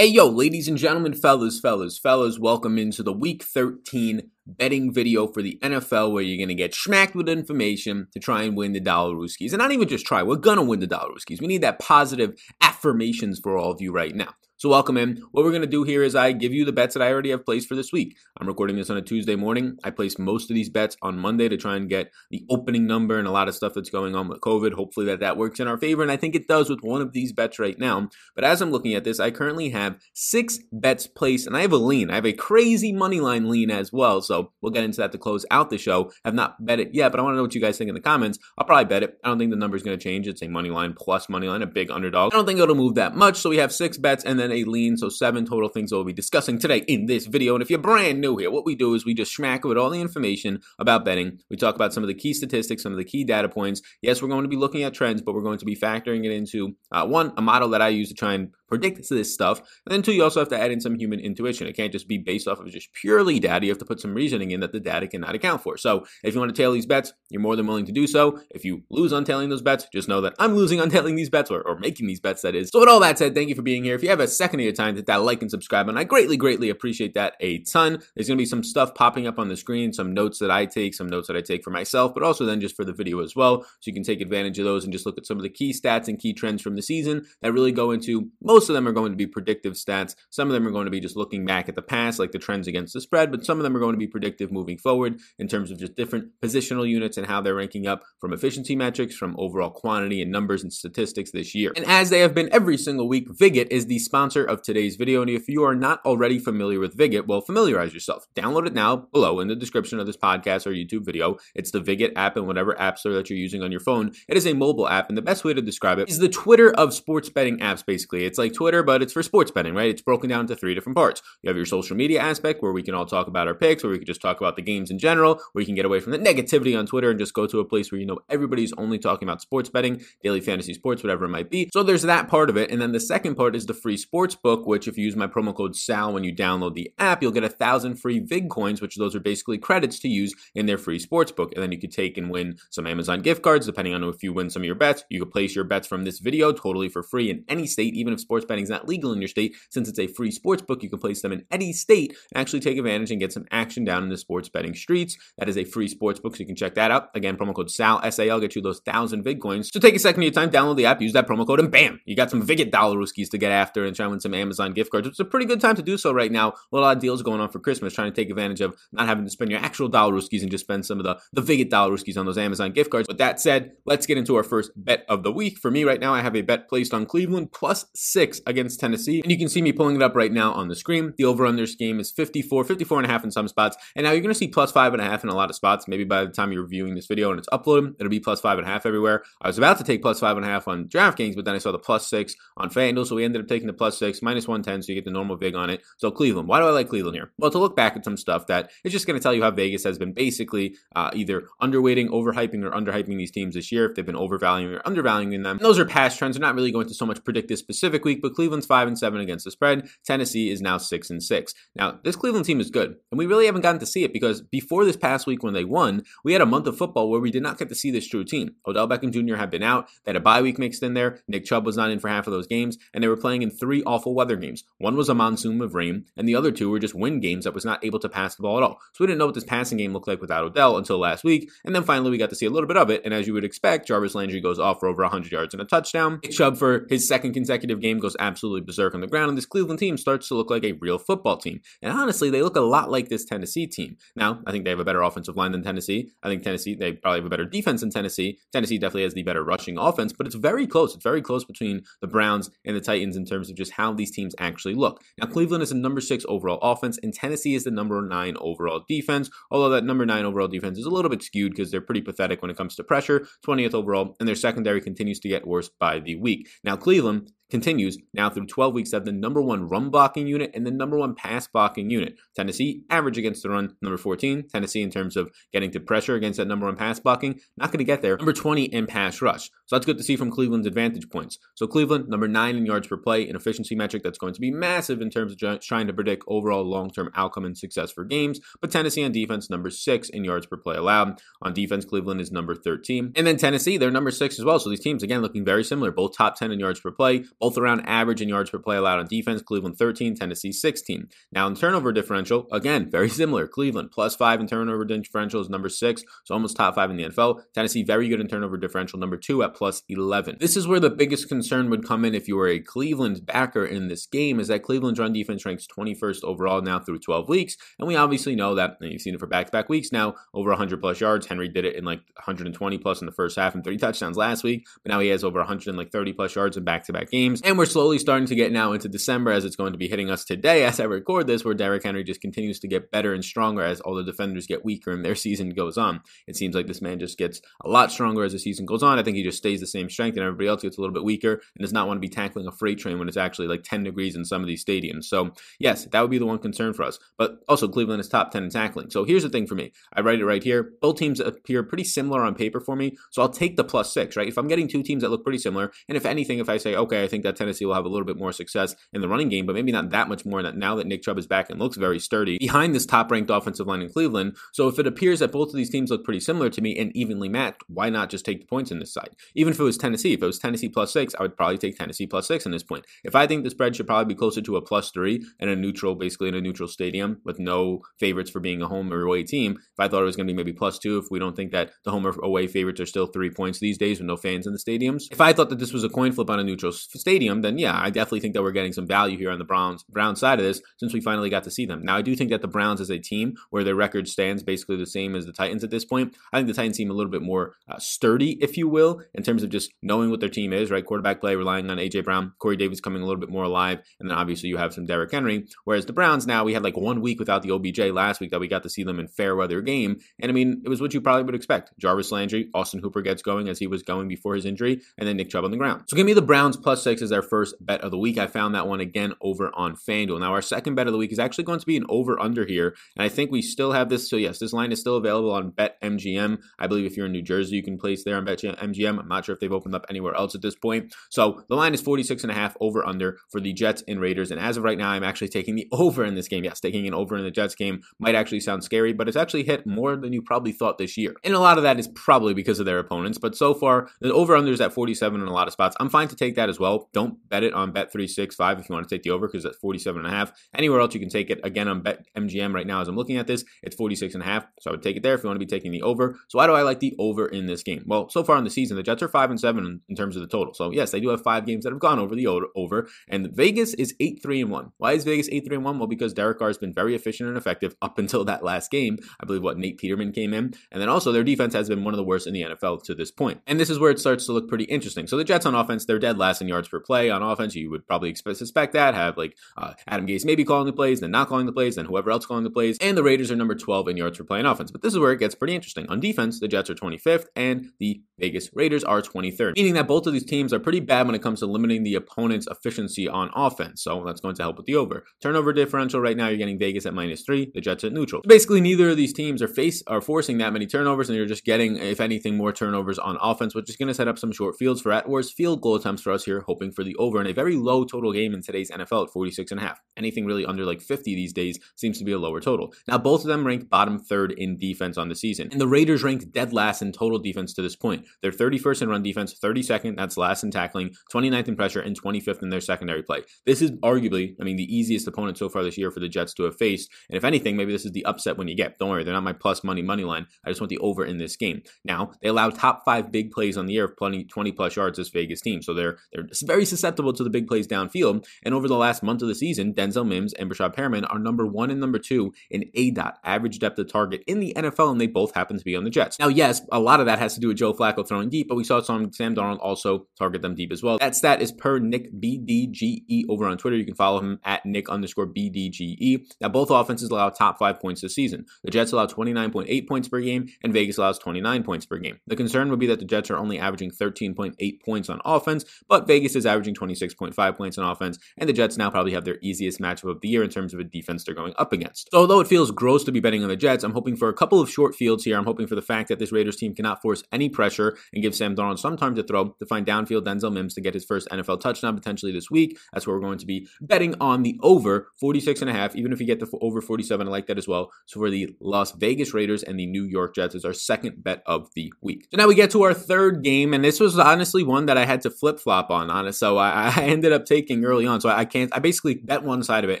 Hey, yo, ladies and gentlemen, fellas, fellas, fellas, welcome into the week 13 betting video for the NFL where you're going to get smacked with information to try and win the dollar rooskies. And not even just try, we're going to win the dollar rooskies. We need that positive affirmations for all of you right now. So welcome in. What we're going to do here is I give you the bets that I already have placed for this week. I'm recording this on a Tuesday morning. I placed most of these bets on Monday to try and get the opening number and a lot of stuff that's going on with COVID. Hopefully that that works in our favor, and I think it does with one of these bets right now. But as I'm looking at this, I currently have six bets placed, and I have a lean. I have a crazy money line lean as well. So we'll get into that to close out the show. I've not bet it yet, but I want to know what you guys think in the comments. I'll probably bet it. I don't think the number is going to change. It's a money line plus money line, a big underdog. I don't think it'll move that much. So we have six bets and then a lean, so seven total things we'll be discussing today in this video. And if you're brand new here, what we do is we just smack with all the information about betting. We talk about some of the key statistics, some of the key data points. Yes, we're going to be looking at trends, but we're going to be factoring it into uh, one, a model that I use to try and predict this stuff. And then two, you also have to add in some human intuition. It can't just be based off of just purely data. You have to put some reasoning in that the data cannot account for. So if you want to tail these bets, you're more than willing to do so. If you lose on tailing those bets, just know that I'm losing on tailing these bets or, or making these bets, that is. So with all that said, thank you for being here. If you have a second of your time, hit that like and subscribe And I greatly, greatly appreciate that a ton. There's going to be some stuff popping up on the screen, some notes that I take, some notes that I take for myself, but also then just for the video as well. So you can take advantage of those and just look at some of the key stats and key trends from the season that really go into, most of them are going to be predictive stats. Some of them are going to be just looking back at the past, like the trends against the spread, but some of them are going to be predictive moving forward in terms of just different positional units and how they're ranking up from efficiency metrics, from overall quantity and numbers and statistics this year. And as they have been every single week, Vigit is the sponsor of today's video. And if you are not already familiar with Vigit, well, familiarize yourself. Download it now below in the description of this podcast or YouTube video. It's the Vigit app and whatever app store that you're using on your phone. It is a mobile app, and the best way to describe it is the Twitter of sports betting apps, basically. It's like Twitter, but it's for sports betting, right? It's broken down into three different parts. You have your social media aspect where we can all talk about our picks, where we can just talk about the games in general, where you can get away from the negativity on Twitter and just go to a place where you know everybody's only talking about sports betting, daily fantasy sports, whatever it might be. So there's that part of it. And then the second part is the free sports book, which if you use my promo code SAL when you download the app, you'll get a thousand free VIG coins, which those are basically credits to use in their free sports book. And then you could take and win some Amazon gift cards, depending on if you win some of your bets. You could place your bets from this video totally for free in any state, even if sports betting is not legal in your state, since it's a free sports book, you can place them in any state and actually take advantage and get some action down in the sports betting streets. That is a free sports book, so you can check that out. Again, promo code SAL, S-A-L, get you those thousand VIG coins. So take a second of your time, download the app, use that promo code, and bam, you got some Vigit dollar rooskies to get after and try and win some Amazon gift cards. It's a pretty good time to do so right now. A lot of deals going on for Christmas, trying to take advantage of not having to spend your actual dollar rooskies and just spend some of the, the Vigit dollar rooskies on those Amazon gift cards. With that said, let's get into our first bet of the week. For me right now, I have a bet placed on Cleveland plus six against Tennessee. And you can see me pulling it up right now on the screen. The over under game is 54, 54 and a half in some spots. And now you're going to see plus five and a half in a lot of spots. Maybe by the time you're viewing this video and it's uploaded, it'll be plus five and a half everywhere. I was about to take plus five and a half on DraftKings, but then I saw the plus six on FanDuel. So we ended up taking the plus six, minus 110. So you get the normal VIG on it. So Cleveland. Why do I like Cleveland here? Well, to look back at some stuff that is just going to tell you how Vegas has been basically uh, either underweighting, overhyping, or underhyping these teams this year. If they've been overvaluing or undervaluing them. And those are past trends. They're not really going to so much predict this specific week, but Cleveland's five and seven against the spread. Tennessee is now six and six. Now, this Cleveland team is good, and we really haven't gotten to see it because before this past week when they won, we had a month of football where we did not get to see this true team. Odell Beckham Jr. had been out, they had a bye week mixed in there. Nick Chubb was not in for half of those games, and they were playing in three awful weather games. One was a monsoon of rain, and the other two were just wind games that was not able to pass the ball at all. So we didn't know what this passing game looked like without Odell until last week, and then finally we got to see a little bit of it. And as you would expect, Jarvis Landry goes off for over 100 yards and a touchdown. Nick Chubb for his second consecutive game goes absolutely berserk on the ground, and this Cleveland team starts to look like a real football team. And honestly, they look a lot like this Tennessee team. Now, I think they have a better offensive line than Tennessee. I think Tennessee, they probably have a better defense than Tennessee. Tennessee definitely has the better rushing offense, but it's very close. It's very close between the Browns and the Titans in terms of just how these teams actually look. Now, Cleveland is the number six overall offense, and Tennessee is the number nine overall defense, although that number nine overall defense is a little bit skewed because they're pretty pathetic when it comes to pressure, 20th overall, and their secondary continues to get worse by the week. Now, Cleveland continues now through 12 weeks of the number one run blocking unit and the number one pass blocking unit. Tennessee, average against the run, number 14. Tennessee, in terms of getting to pressure against that number one pass blocking, not going to get there. Number 20 in pass rush. So that's good to see from Cleveland's advantage points. So Cleveland, number nine in yards per play, an efficiency metric that's going to be massive in terms of trying to predict overall long term outcome and success for games. But Tennessee on defense, number six in yards per play allowed. On defense, Cleveland is number 13. And then Tennessee, they're number six as well. So these teams, again, looking very similar, both top 10 in yards per play, both around average in yards per play allowed on defense. Cleveland 13, Tennessee 16. Now in turnover differential, again, very similar. Cleveland plus five in turnover differential is number six, so almost top five in the NFL. Tennessee very good in turnover differential, number two at plus 11. This is where the biggest concern would come in if you were a Cleveland backer in this game, is that Cleveland's run defense ranks 21st overall now through 12 weeks, and we obviously know that you've seen it for back-to-back weeks now, over 100 plus yards. Henry did it in like 120 plus in the first half and three touchdowns last week, but now he has over 130 plus yards in back-to-back games, and we're slowly starting to get now into December as it's going to be hitting us today as I record this, where Derrick Henry just continues to get better and stronger as all the defenders get weaker and their season goes on. It seems like this man just gets a lot stronger as the season goes on. I think he just stays the same strength and everybody else gets a little bit weaker and does not want to be tackling a freight train when it's actually like 10 degrees in some of these stadiums. So, yes, that would be the one concern for us. But also, Cleveland is top 10 in tackling. So, here's the thing for me I write it right here. Both teams appear pretty similar on paper for me. So, I'll take the plus six, right? If I'm getting two teams that look pretty similar, and if anything, if I say, okay, I think that Tennessee will have a little bit more success in the running game, but maybe not that much more now that Nick Chubb is back and looks very sturdy behind this top ranked offensive line in Cleveland. So, if it appears that both of these teams look pretty similar to me and evenly matched, why not just take the points in this side? Even if it was Tennessee, if it was Tennessee plus six, I would probably take Tennessee plus six in this point. If I think the spread should probably be closer to a plus three and a neutral, basically in a neutral stadium with no favorites for being a home or away team, if I thought it was going to be maybe plus two, if we don't think that the home or away favorites are still three points these days with no fans in the stadiums, if I thought that this was a coin flip on a neutral stadium, then yeah, I definitely think that we're getting some value here on the Browns Brown side of this since we finally got to see them. Now, I do think that the Browns as a team, where their record stands basically the same as the Titans at this point, I think the Titans seem a little bit more uh, sturdy, if you will, in terms of just knowing what their team is, right? Quarterback play, relying on AJ Brown, Corey Davis coming a little bit more alive, and then obviously you have some Derrick Henry. Whereas the Browns now, we had like one week without the OBJ last week that we got to see them in fair weather game, and I mean it was what you probably would expect. Jarvis Landry, Austin Hooper gets going as he was going before his injury, and then Nick Chubb on the ground. So give me the Browns plus six as our first bet of the week. I found that one again over on FanDuel. Now our second bet of the week is actually going to be an over under here, and I think we still have this. So yes, this line is still available on Bet MGM. I believe if you're in New Jersey, you can place there on Bet MGM. I'm not sure if they've opened up anywhere else at this point. So the line is 46 and a half over under for the Jets and Raiders. And as of right now, I'm actually taking the over in this game. Yes, taking an over in the Jets game might actually sound scary, but it's actually hit more than you probably thought this year. And a lot of that is probably because of their opponents. But so far, the over under is at 47 in a lot of spots. I'm fine to take that as well. Don't bet it on Bet 365 if you want to take the over because that's 47 and a half. Anywhere else you can take it. Again, on Bet MGM right now as I'm looking at this, it's 46 and a half. So I would take it there if you want to be taking the over. So why do I like the over in this game? Well, so far in the season, the Jets are five and seven in, in terms of the total. So yes, they do have five games that have gone over the over, and Vegas is eight three and one. Why is Vegas eight three and one? Well, because Derek Carr has been very efficient and effective up until that last game. I believe what Nate Peterman came in, and then also their defense has been one of the worst in the NFL to this point. And this is where it starts to look pretty interesting. So the Jets on offense, they're dead last in yards per play on offense. You would probably expect, suspect that have like uh, Adam Gase maybe calling the plays, then not calling the plays, then whoever else calling the plays, and the Raiders are number 12 in yards per play on offense. But this is where it gets pretty interesting. On defense, the Jets are 25th, and the Vegas Raiders are 23rd, meaning that both of these teams are pretty bad when it comes to limiting the opponent's efficiency on offense. So that's going to help with the over. Turnover differential right now, you're getting Vegas at minus three, the Jets at neutral. So basically, neither of these teams are face are forcing that many turnovers, and you're just getting, if anything, more turnovers on offense, which is going to set up some short fields for at worst field goal attempts for us here, for the over in a very low total game in today's NFL at 46 and a half. Anything really under like 50 these days seems to be a lower total. Now, both of them rank bottom third in defense on the season, and the Raiders ranked dead last in total defense to this point. They're 31st in run defense, 32nd, that's last in tackling, 29th in pressure, and 25th in their secondary play. This is arguably, I mean, the easiest opponent so far this year for the Jets to have faced. And if anything, maybe this is the upset when you get. Don't worry, they're not my plus money money line. I just want the over in this game. Now, they allow top five big plays on the air of plenty 20 plus yards this Vegas team. So they're they're very susceptible to the big plays downfield. And over the last month of the season, Denzel Mims and Breshad Perriman are number one and number two in ADOT, average depth of target in the NFL, and they both happen to be on the Jets. Now, yes, a lot of that has to do with Joe Flacco throwing deep, but we saw some Sam Darnold also target them deep as well. That stat is per Nick BDGE over on Twitter. You can follow him at Nick underscore BDGE. Now, both offenses allow top five points this season. The Jets allow 29.8 points per game, and Vegas allows 29 points per game. The concern would be that the Jets are only averaging 13.8 points on offense, but Vegas is averaging 26.5 points on offense, and the Jets now probably have their easiest matchup of the year in terms of a defense they're going up against. So, although it feels gross to be betting on the Jets, I'm hoping for a couple of short fields here. I'm hoping for the fact that this Raiders team cannot force any pressure and give Sam Darnold some time to throw to find downfield Denzel Mims to get his first NFL touchdown potentially this week. That's where we're going to be betting on the over 46 and a half. Even if you get the over 47, I like that as well. So for the Las Vegas Raiders and the New York Jets is our second bet of the week. So now we get to our third game, and this was honestly one that I had to flip flop on. So I, I, ended up taking early on. So I can't. I basically bet one side of it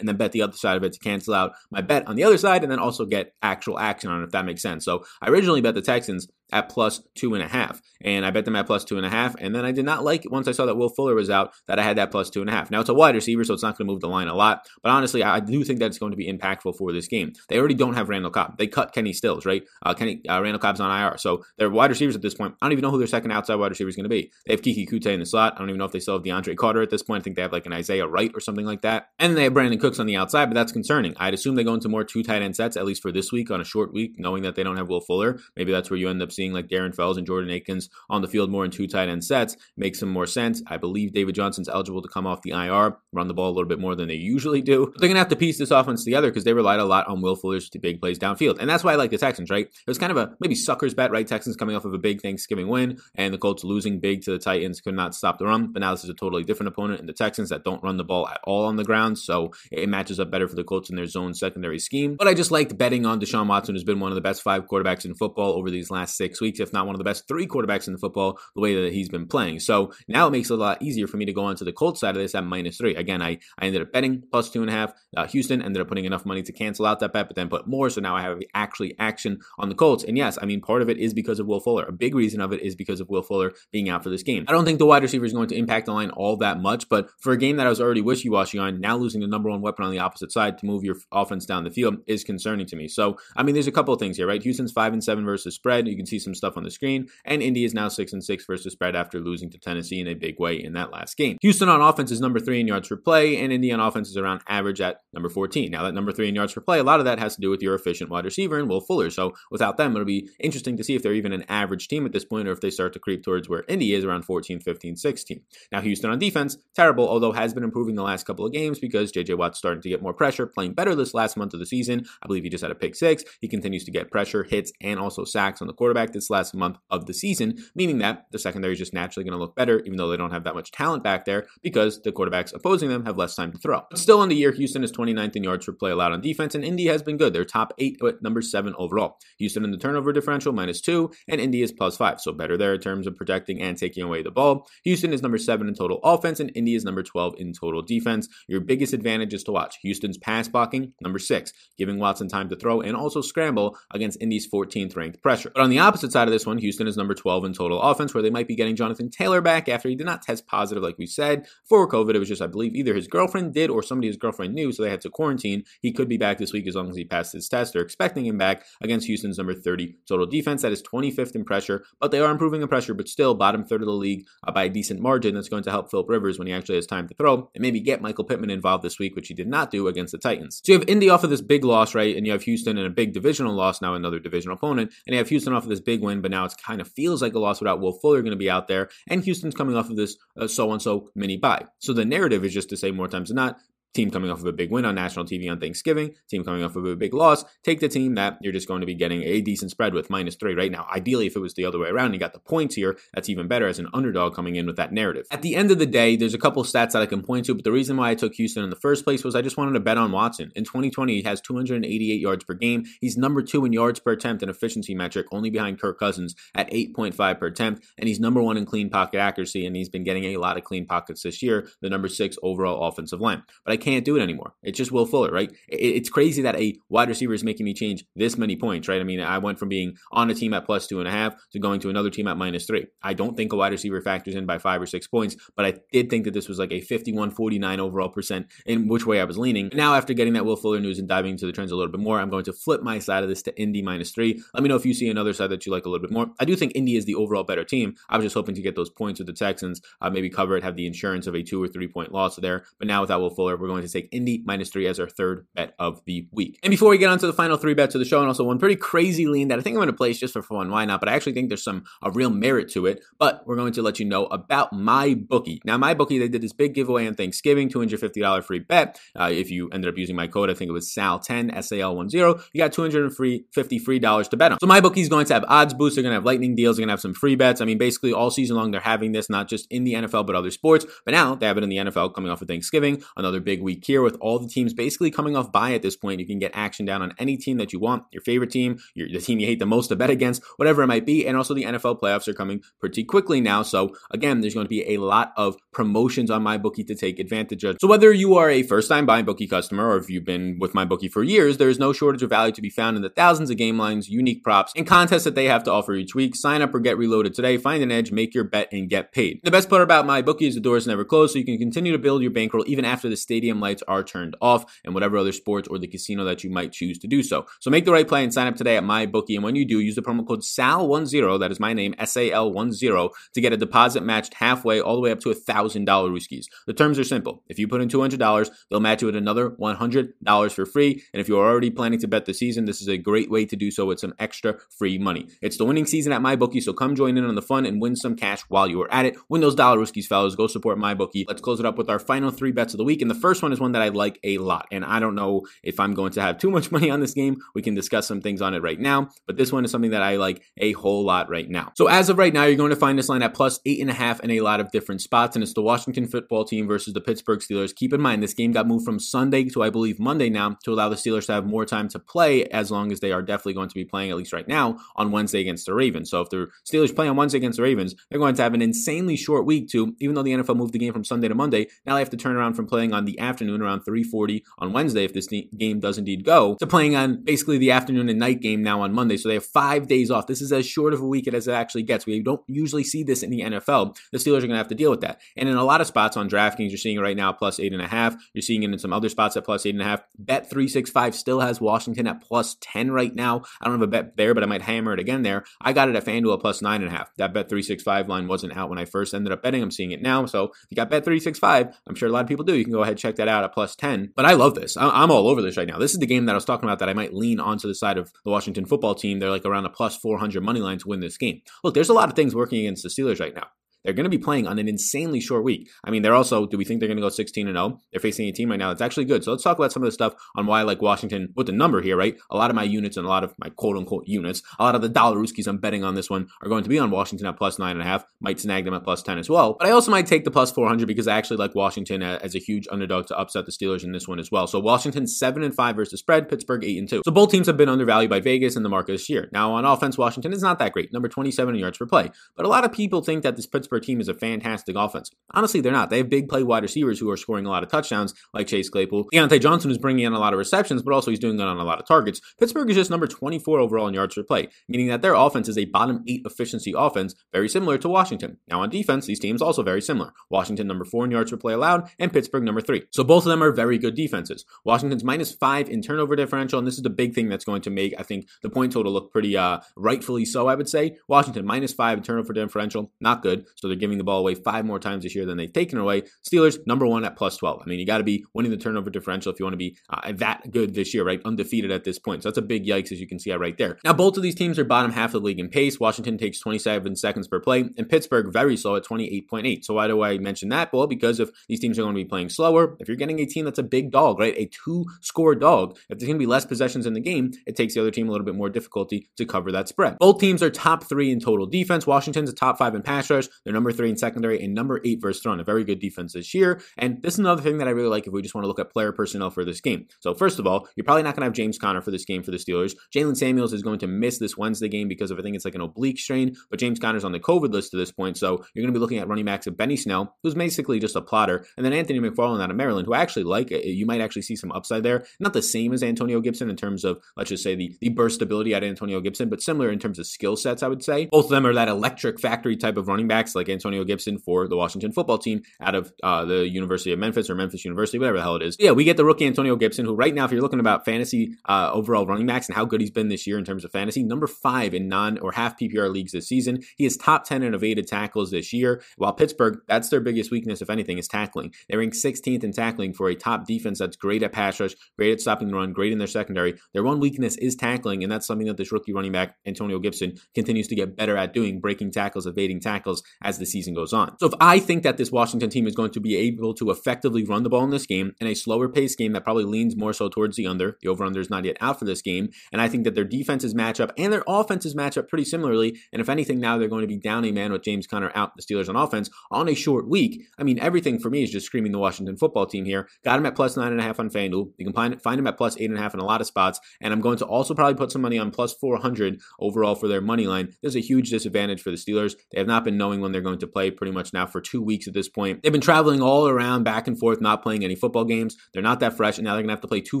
and then bet the other side of it to cancel out my bet on the other side, and then also get actual action on it, if that makes sense. So I originally bet the Texans at plus two and a half. And I bet them at plus two and a half. And then I did not like it once I saw that Will Fuller was out that I had that plus two and a half. Now it's a wide receiver, so it's not going to move the line a lot. But honestly, I do think that it's going to be impactful for this game. They already don't have Randall Cobb. They cut Kenny Stills, right? Uh, Kenny uh, Randall Cobb's on IR. So they're wide receivers at this point. I don't even know who their second outside wide receiver is going to be. They have Keke Coutee in the slot. I don't even know if they still have DeAndre Carter at this point. I think they have like an Isaiah Wright or something like that. And they have Brandin Cooks on the outside, but that's concerning. I'd assume they go into more two tight end sets, at least for this week on a short week, knowing that they don't have Will Fuller. Maybe that's where you end up seeing like Darren Fells and Jordan Akins on the field more in two tight end sets makes some more sense. I believe David Johnson's eligible to come off the IR, run the ball a little bit more than they usually do. But they're going to have to piece this offense together because they relied a lot on Will Fuller's to big plays downfield. And that's why I like the Texans, right? It was kind of a maybe sucker's bet, right? Texans coming off of a big Thanksgiving win and the Colts losing big to the Titans could not stop the run. But now this is a totally different opponent in the Texans that don't run the ball at all on the ground. So it matches up better for the Colts in their zone secondary scheme. But I just liked betting on Deshaun Watson, who's been one of the best five quarterbacks in football over these last six weeks, if not one of the best three quarterbacks in the football, the way that he's been playing. So now it makes it a lot easier for me to go on to the Colts side of this at minus three. Again, I, I ended up betting plus two and a half. Uh, Houston ended up putting enough money to cancel out that bet, but then put more. So now I have actually action on the Colts. And yes, I mean, part of it is because of Will Fuller. A big reason of it is because of Will Fuller being out for this game. I don't think the wide receiver is going to impact the line all that much, but for a game that I was already wishy washy on, now losing the number one weapon on the opposite side to move your offense down the field is concerning to me. So, I mean, there's a couple of things here, right? Houston's five and seven versus spread. You can see some stuff on the screen, and Indy is now six and six versus spread after losing to Tennessee in a big way in that last game. Houston on offense is number three in yards per play, and Indy on offense is around average at number 14. Now, that number three in yards per play, a lot of that has to do with your efficient wide receiver and Will Fuller. So, without them, it'll be interesting to see if they're even an average team at this point or if they start to creep towards where Indy is around 14, 15, 16. Now, Houston on defense, terrible, although has been improving the last couple of games because JJ Watt's starting to get more pressure, playing better this last month of the season. I believe he just had a pick six. He continues to get pressure, hits, and also sacks on the quarterback this last month of the season, meaning that the secondary is just naturally going to look better, even though they don't have that much talent back there because the quarterbacks opposing them have less time to throw. But still, in the year, Houston is 29th in yards per play allowed on defense, and Indy has been good. They're top eight, but number seven overall. Houston in the turnover differential, minus two, and Indy is plus five. So better there in terms of protecting and taking away the ball. Houston is number seven in total offense, and Indy is number 12 in total defense. Your biggest advantage is to watch Houston's pass blocking, number six, giving Watson time to throw and also scramble against Indy's 14th ranked pressure. But on the opposite side of this one, Houston is number 12 in total offense, where they might be getting Jonathan Taylor back after he did not test positive, like we said, for COVID. It was just, I believe, either his girlfriend did or somebody his girlfriend knew, so they had to quarantine. He could be back this week as long as he passed his test. They're expecting him back against Houston's number 30 total defense. That is 25th in pressure, but they are improving in pressure, but still bottom third of the league uh, by a decent margin. That's going to help Philip Rivers when he actually has time to throw and maybe get Michael Pittman involved this week, which he did not do against the Titans. So you have Indy off of this big loss, right? And you have Houston in a big divisional loss, now another divisional opponent. And you have Houston off of this big win, but now it kind of feels like a loss without Will Fuller going to be out there. And Houston's coming off of this so and so mini bye. So the narrative is just to say more times than not, team coming off of a big win on national TV on Thanksgiving, team coming off of a big loss, take the team that you're just going to be getting a decent spread with minus three right now. Ideally, if it was the other way around, you got the points here, that's even better as an underdog coming in with that narrative. At the end of the day, there's a couple stats that I can point to, but the reason why I took Houston in the first place was I just wanted to bet on Watson. In 2020, he has 288 yards per game. He's number two in yards per attempt and efficiency metric, only behind Kirk Cousins at 8.5 per attempt, and he's number one in clean pocket accuracy, and he's been getting a lot of clean pockets this year, the number six overall offensive line. But I can't do it anymore. It's just Will Fuller, right? It's crazy that a wide receiver is making me change this many points, right? I mean, I went from being on a team at plus two and a half to going to another team at minus three. I don't think a wide receiver factors in by five or six points, but I did think that this was like a 51 49 overall percent in which way I was leaning. Now, after getting that Will Fuller news and diving into the trends a little bit more, I'm going to flip my side of this to Indy minus three. Let me know if you see another side that you like a little bit more. I do think Indy is the overall better team. I was just hoping to get those points with the Texans, uh, maybe cover it, have the insurance of a two or three point loss there. But now without Will Fuller, we're going to take Indy minus three as our third bet of the week. And before we get on to the final three bets of the show, and also one pretty crazy lean that I think I'm going to place just for fun, why not? But I actually think there's some a real merit to it. But we're going to let you know about MyBookie. Now, MyBookie they did this big giveaway on Thanksgiving, $250 free bet. Uh, if you ended up using my code, I think it was SAL10 S A L 10. You got 250 free dollars to bet on. So MyBookie is going to have odds boosts. They're going to have lightning deals. They're going to have some free bets. I mean, basically all season long they're having this, not just in the NFL but other sports. But now they have it in the NFL coming off of Thanksgiving, another big big week here with all the teams basically coming off bye at this point. You can get action down on any team that you want, your favorite team, your, the team you hate the most to bet against, whatever it might be. And also the NFL playoffs are coming pretty quickly now. So again, there's going to be a lot of promotions on MyBookie to take advantage of. So whether you are a first time MyBookie customer or if you've been with MyBookie for years, there is no shortage of value to be found in the thousands of game lines, unique props, and contests that they have to offer each week. Sign up or get reloaded today. Find an edge, make your bet, and get paid. The best part about MyBookie is the doors never close, so you can continue to build your bankroll even after the stadium lights are turned off and whatever other sports or the casino that you might choose to do so. So make the right play and sign up today at MyBookie. And when you do, use the promo code SAL10, that is my name, S A L 10, to get a deposit matched halfway all the way up to a $1,000 Rooskies. The terms are simple. If you put in $200, they'll match you with another $100 for free. And if you're already planning to bet the season, this is a great way to do so with some extra free money. It's the winning season at MyBookie, so come join in on the fun and win some cash while you are at it. Win those dollar Rooskies, fellas. Go support MyBookie. Let's close it up with our final three bets of the week. And the first one is one that I like a lot. And I don't know if I'm going to have too much money on this game. We can discuss some things on it right now. But this one is something that I like a whole lot right now. So as of right now, you're going to find this line at plus eight and a half in a lot of different spots. And it's the Washington football team versus the Pittsburgh Steelers. Keep in mind, this game got moved from Sunday to, I believe, Monday now to allow the Steelers to have more time to play as long as they are definitely going to be playing, at least right now, on Wednesday against the Ravens. So if the Steelers play on Wednesday against the Ravens, they're going to have an insanely short week too, even though the NFL moved the game from Sunday to Monday. Now they have to turn around from playing on the afternoon around 3:40 on Wednesday if this game does indeed go to playing on basically the afternoon and night game now on Monday. So they have 5 days off. This is as short of a week as it actually gets. We don't usually see this in the NFL. The Steelers are going to have to deal with that. And in a lot of spots on DraftKings, you're seeing it right now plus 8.5. You're seeing it in some other spots at plus 8.5. Bet 365 still has Washington at plus 10 right now. I don't have a bet there, but I might hammer it again there. I got it at FanDuel plus 9.5. That bet 365 line wasn't out when I first ended up betting. I'm seeing it now. So if you got bet 365, I'm sure a lot of people do. You can go ahead check that out at plus 10. But I love this. I'm all over this right now. This is the game that I was talking about that I might lean onto the side of the Washington football team. They're like around a plus 400 money line to win this game. Look, there's a lot of things working against the Steelers right now. They're going to be playing on an insanely short week. I mean, they're also, do we think they're going to go 16 and 0? They're facing a team right now that's actually good. So let's talk about some of the stuff on why I like Washington with the number here, right? A lot of my mm-hmm. units and a lot of my quote unquote units, a lot of the dollar Rooskies I'm betting on this one are going to be on Washington at plus nine and a half. Might snag them at plus 10 as well. But I also might take the plus 400 because I actually like Washington as a huge underdog to upset the Steelers in this one as well. So Washington 7 and 5 versus spread, Pittsburgh 8 and 2. So both teams have been undervalued by Vegas and the market this year. Now on offense, Washington is not that great, number 27 in yards per play. But a lot of people think that this Pittsburgh team is a fantastic offense. Honestly, they're not. They have big play wide receivers who are scoring a lot of touchdowns, like Chase Claypool. Diontae Johnson is bringing in a lot of receptions, but also he's doing it on a lot of targets. Pittsburgh is just number 24 overall in yards per play, meaning that their offense is a bottom eight efficiency offense, very similar to Washington. Now on defense, these teams also very similar. Washington number four in yards per play allowed, and Pittsburgh number three. So both of them are very good defenses. Washington's minus five in turnover differential, and this is the big thing that's going to make I think the point total look pretty uh, rightfully so. I would say Washington minus five in turnover differential, not good. So they're giving the ball away five more times this year than they've taken away. Steelers, number one at plus 12. I mean, you got to be winning the turnover differential if you want to be uh, that good this year, right? Undefeated at this point. So that's a big yikes, as you can see right there. Now, both of these teams are bottom half of the league in pace. Washington takes 27 seconds per play, and Pittsburgh very slow at 28.8. So why do I mention that? Well, because if these teams are going to be playing slower, if you're getting a team that's a big dog, right? A two score dog, if there's going to be less possessions in the game, it takes the other team a little bit more difficulty to cover that spread. Both teams are top three in total defense. Washington's a top five in pass rush. They're number three in secondary and number eight versus throwing. A very good defense this year. And this is another thing that I really like if we just want to look at player personnel for this game. So, first of all, you're probably not going to have James Conner for this game for the Steelers. Jaylen Samuels is going to miss this Wednesday game because of, I think it's like an oblique strain, but James Conner's on the COVID list to this point. So, you're going to be looking at running backs of Benny Snell, who's basically just a plotter, and then Anthony McFarland out of Maryland, who I actually like. Uh, you might actually see some upside there. Not the same as Antonio Gibson in terms of, let's just say, the, the burst ability at Antonio Gibson, but similar in terms of skill sets, I would say. Both of them are that electric factory type of running backs like Antonio Gibson for the Washington football team out of uh, the University of Memphis or Memphis University, whatever the hell it is. Yeah, we get the rookie Antonio Gibson, who right now, if you're looking about fantasy uh, overall running backs and how good he's been this year in terms of fantasy, number five in non or half PPR leagues this season. He is top 10 in evaded tackles this year, while Pittsburgh, that's their biggest weakness, if anything, is tackling. They rank 16th in tackling for a top defense that's great at pass rush, great at stopping the run, great in their secondary. Their one weakness is tackling, and that's something that this rookie running back, Antonio Gibson, continues to get better at doing, breaking tackles, evading tackles as the season goes on. So if I think that this Washington team is going to be able to effectively run the ball in this game in a slower pace game that probably leans more so towards the under, the over under is not yet out for this game, and I think that their defenses match up and their offenses match up pretty similarly. And if anything, now they're going to be down a man with James Conner out, the Steelers on offense on a short week. I mean, everything for me is just screaming the Washington football team here. Got him at plus nine and a half on FanDuel. You can find, him at plus eight and a half in a lot of spots. And I'm going to also probably put some money on plus 400 overall for their money line. There's a huge disadvantage for the Steelers. They have not been knowing when they're going to play pretty much now for two weeks at this point. They've been traveling all around back and forth, not playing any football games. They're not that fresh, and now they're going to have to play two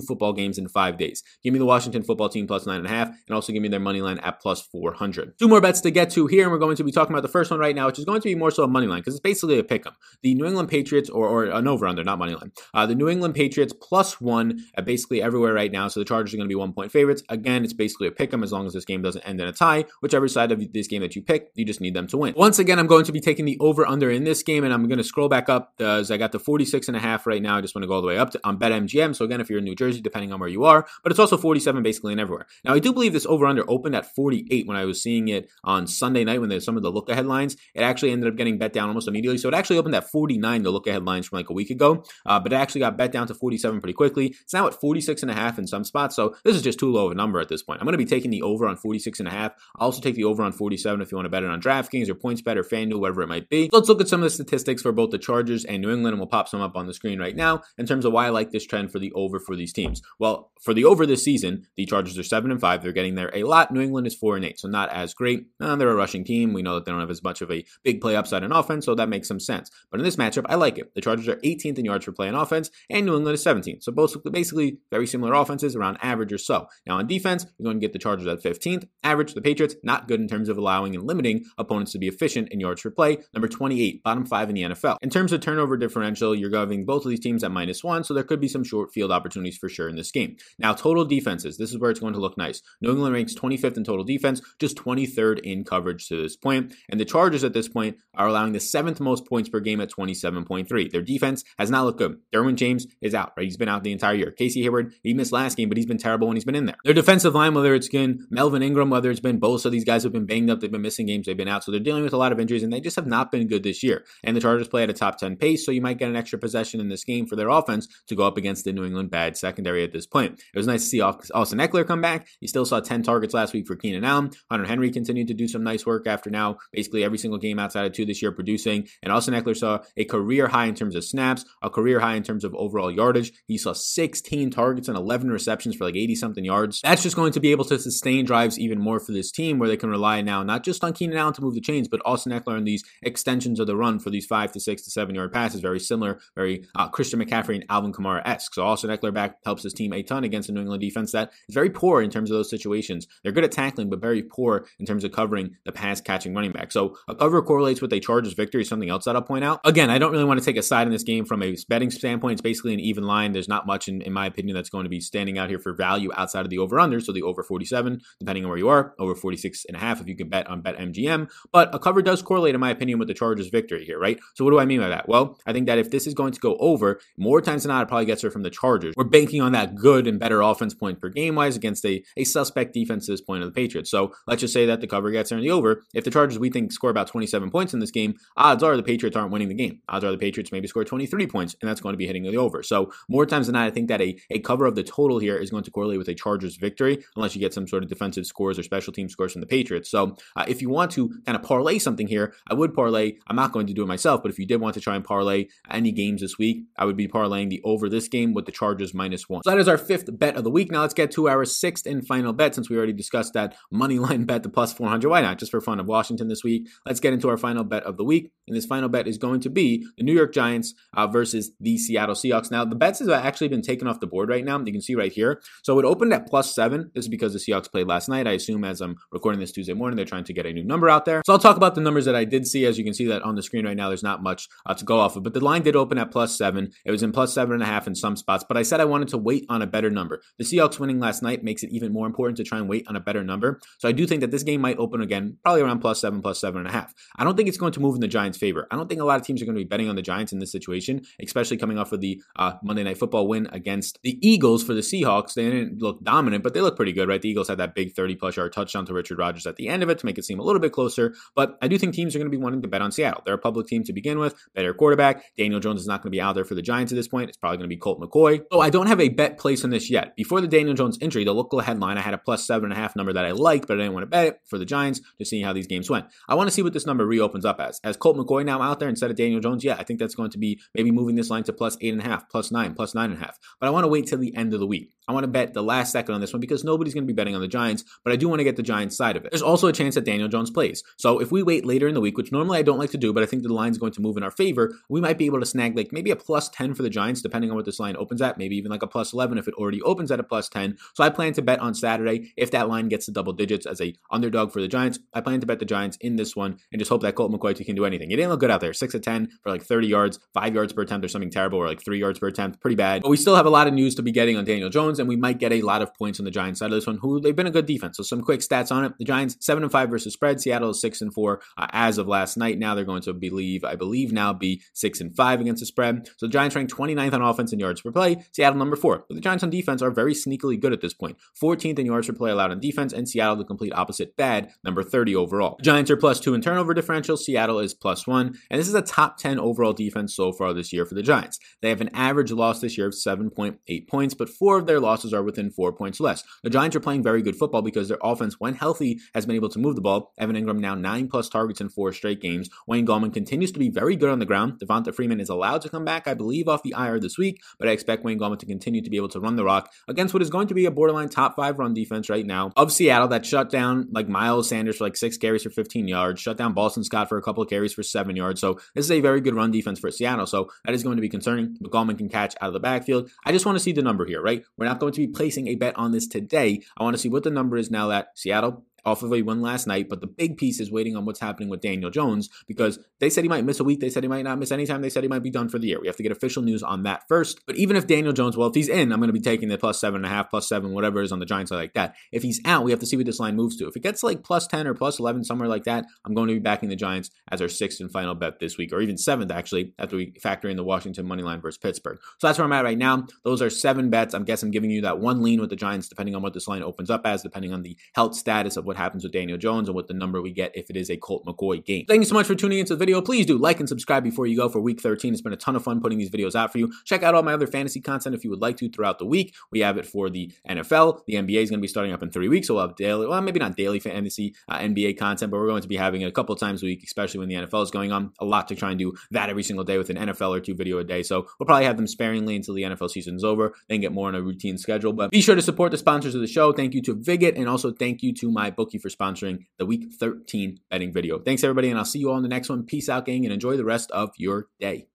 football games in five days. Give me the Washington football team plus nine and a half, and also give me their money line at plus 400. Two more bets to get to here, and we're going to be talking about the first one right now, which is going to be more so a money line because it's basically a pick 'em. The New England Patriots, or, or an over under, not money line. Uh, the New England Patriots plus one at basically everywhere right now. So the Chargers are going to be one point favorites. Again, it's basically a pick 'em as long as this game doesn't end in a tie. Whichever side of this game that you pick, you just need them to win. Once again, I'm going to be taking the over under in this game, and I'm going to scroll back up as I got the 46 and a half right now. I just want to go all the way up to, on BetMGM. So again, if you're in New Jersey, depending on where you are, but it's also 47 basically in everywhere. Now, I do believe this over under opened at 48 when I was seeing it on Sunday night when there's some of the look ahead lines. It actually ended up getting bet down almost immediately. So it actually opened at 49, the look ahead lines from like a week ago, uh, but it actually got bet down to 47 pretty quickly. It's now at 46 and a half in some spots. So this is just too low of a number at this point. I'm going to be taking the over on 46 and a half. I'll also take the over on 47 if you want to bet it on DraftKings or PointsBet or FanDuel, whatever it might be. Let's look at some of the statistics for both the Chargers and New England, and we'll pop some up on the screen right now in terms of why I like this trend for the over for these teams. Well, for the over this season, the Chargers are seven and five. They're getting there a lot. New England is four and eight, so not as great. Uh, they're a rushing team. We know that they don't have as much of a big play upside in offense, so that makes some sense. But in this matchup, I like it. The Chargers are 18th in yards per play in offense, and New England is 17th. So both basically very similar offenses, around average or so. Now on defense, you're going to get the Chargers at 15th. Average, the Patriots, not good in terms of allowing and limiting opponents to be efficient in yards per play. Number 28, bottom five in the NFL. In terms of turnover differential, you're going both of these teams at minus one, so there could be some short field opportunities for sure in this game. Now, total defenses, this is where it's going to look nice. New England ranks 25th in total defense, just 23rd in coverage to this point, and the Chargers at this point are allowing the seventh most points per game at 27.3. Their defense has not looked good. Derwin James is out, right? He's been out the entire year. Casey Hayward, he missed last game, but he's been terrible when he's been in there. Their defensive line, whether it's been Melvin Ingram, whether it's been both of these guys have been banged up, they've been missing games, they've been out, so they're dealing with a lot of injuries, and they just have not been good this year. And the Chargers play at a top 10 pace, so you might get an extra possession in this game for their offense to go up against the New England bad secondary at this point. It was nice to see Austin Ekeler come back. He still saw 10 targets last week for Keenan Allen. Hunter Henry continued to do some nice work after now basically every single game outside of two this year producing. And Austin Ekeler saw a career high in terms of snaps, a career high in terms of overall yardage. He saw 16 targets and 11 receptions for like 80 something yards. That's just going to be able to sustain drives even more for this team where they can rely now not just on Keenan Allen to move the chains, but Austin Ekeler these extensions of the run for these five to six to seven yard passes. Very similar, very uh, Christian McCaffrey and Alvin Kamara esque. So Austin Ekeler back helps his team a ton against a New England defense that is very poor in terms of those situations. They're good at tackling, but very poor in terms of covering the pass catching running back. So a cover correlates with a Chargers victory. Something else that I'll point out. Again, I don't really want to take a side in this game from a betting standpoint. It's basically an even line. There's not much, in, in my opinion, that's going to be standing out here for value outside of the over under. So the over 47, depending on where you are, over 46 and a half if you can bet on BetMGM. But a cover does correlate, in my opinion, with the Chargers victory here, right? So what do I mean by that? Well, I think that if this is going to go over, more times than not, it probably gets her from the Chargers. We're banking on that good and better offense point per game wise against a, a suspect defense at this point of the Patriots. So let's just say that the cover gets there in the over. If the Chargers, we think, score about 27 points in this game, odds are the Patriots aren't winning the game. Odds are the Patriots maybe score 23 points, and that's going to be hitting the over. So more times than not, I think that a, a cover of the total here is going to correlate with a Chargers victory, unless you get some sort of defensive scores or special team scores from the Patriots. So uh, if you want to kind of parlay something here, I would parlay. I'm not going to do it myself, but if you did want to try and parlay any games this week, I would be parlaying the over this game with the Chargers minus one. So that is our fifth bet of the week. Now let's get to our sixth and final bet since we already discussed that money line bet, the plus 400. Why not? Just for fun of Washington this week. Let's get into our final bet of the week. And this final bet is going to be the New York Giants uh, versus the Seattle Seahawks. Now, the bets have actually been taken off the board right now. You can see right here. So it opened at plus seven. This is because the Seahawks played last night. I assume as I'm recording this Tuesday morning, they're trying to get a new number out there. So I'll talk about the numbers that I did see. As you can see that on the screen right now, there's not much uh, to go off of. But the line did open at plus seven. It was in plus seven and a half in some spots. But I said I wanted to wait on a better number. The Seahawks winning last night makes it even more important to try and wait on a better number. So I do think that this game might open again, probably around plus seven, plus seven and a half. I don't think it's going to move in the Giants' favor. I don't think a lot of teams are going to be betting on the Giants in this situation, especially coming off of the uh, Monday Night Football win against the Eagles for the Seahawks. They didn't look dominant, but they look pretty good, right? The Eagles had that big 30 plus yard touchdown to Richard Rodgers at the end of it to make it seem a little bit closer. But I do think teams are going to be wanting to bet on Seattle. They're a public team to begin with, better quarterback. Daniel Jones is not going to be out there for the Giants at this point. It's probably going to be Colt McCoy. So I don't have a bet place on this yet. Before the Daniel Jones injury, the local headline, I had a plus seven and a half number that I liked, but I didn't want to bet it for the Giants to see how these games went. I want to see what this number reopens up as. As Colt McCoy now out there instead of Daniel Jones, yeah, I think that's going to be maybe moving this line to plus eight and a half, plus nine, plus nine and a half. But I want to wait till the end of the week. I want to bet the last second on this one because nobody's going to be betting on the Giants, but I do want to get the Giants side of it. There's also a chance that Daniel Jones plays. So if we wait later in the week, which normally I don't like to do, but I think the line's going to move in our favor, we might be able to snag like maybe a plus 10 for the Giants, depending on what this line opens at, maybe even like a plus 11 if it already opens at a plus 10. So I plan to bet on Saturday if that line gets to double digits as a underdog for the Giants. I plan to bet the Giants in this one and just hope that Colt McCoy can do anything. He didn't look good out there. 6 of 10 for like 30 yards, 5 yards per attempt or something terrible, or like 3 yards per attempt. Pretty bad. But we still have a lot of news to be getting on Daniel Jones, and we might get a lot of points on the Giants side of this one, who they've been a good defense. So some quick stats on it. The Giants, 7 and 5 versus spread. Seattle is 6 and 4 uh, as of last night. Now they're going to believe, I believe now be 6 and 5 against the spread. So the Giants ranked 29th on offense and yards per play. Seattle number 4. But the Giants on defense are very sneakily good at this point. 14th in yards per play allowed on defense, and Seattle the complete opposite bad, number 30 overall. The Giants are plus 2 in turnover differential. Seattle is plus 1. And this is a top 10 overall defense so far this year for the Giants. They have an average loss this year of 7.8 points, but four of their losses are within four points less. The Giants are playing very good football because their offense, when healthy, has been able to move the ball. Evan Engram now nine plus targets in four straight games. Wayne Gallman continues to be very good on the ground. Devonta Freeman is allowed to come back, I believe, off the IR this week, but I expect Wayne Gallman to continue to be able to run the rock against what is going to be a borderline top five run defense right now of Seattle that shut down like Miles Sanders for like six carries for 15 yards, shut down Boston Scott for a couple of carries for seven yards. So this is a very good run defense for Seattle. So that is going to be concerning. But Gallman can catch out of the backfield. I just want to see the number here, right? We're not going to be placing a bet on this today. I want to see what the number is now that Seattle off of a win last night. But the big piece is waiting on what's happening with Daniel Jones because they said he might miss a week. They said he might not miss any time. They said he might be done for the year. We have to get official news on that first. But even if Daniel Jones, well, if he's in, I'm going to be taking the plus seven and a half, plus seven, whatever is on the Giants. I like that. If he's out, we have to see what this line moves to. If it gets like plus 10 or plus 11, somewhere like that, I'm going to be backing the Giants as our sixth and final bet this week, or even seventh, actually, after we factor in the Washington money line versus Pittsburgh. So that's where I'm at right now. Those are seven bets. I'm guessing I'm giving you that one lean with the Giants, depending on what this line opens up as, depending on the health status of what happens with Daniel Jones. And what the number we get if it is a Colt McCoy game. Thank you so much for tuning into the video. Please do like and subscribe before you go for week 13. It's been a ton of fun putting these videos out for you. Check out all my other fantasy content if you would like to throughout the week. We have it for the NFL. The NBA is going to be starting up in three weeks, so we'll have daily, well, maybe not daily fantasy uh, NBA content, but we're going to be having it a couple times a week, especially when the NFL is going on. A lot to try and do that every single day with an NFL or two video a day. So we'll probably have them sparingly until the NFL season is over, then get more on a routine schedule. But be sure to support the sponsors of the show. Thank you to Vigit, and also thank you to my bookie for sponsoring the week 13 betting video. Thanks, everybody, and I'll see you all in the next one. Peace out, gang, and enjoy the rest of your day.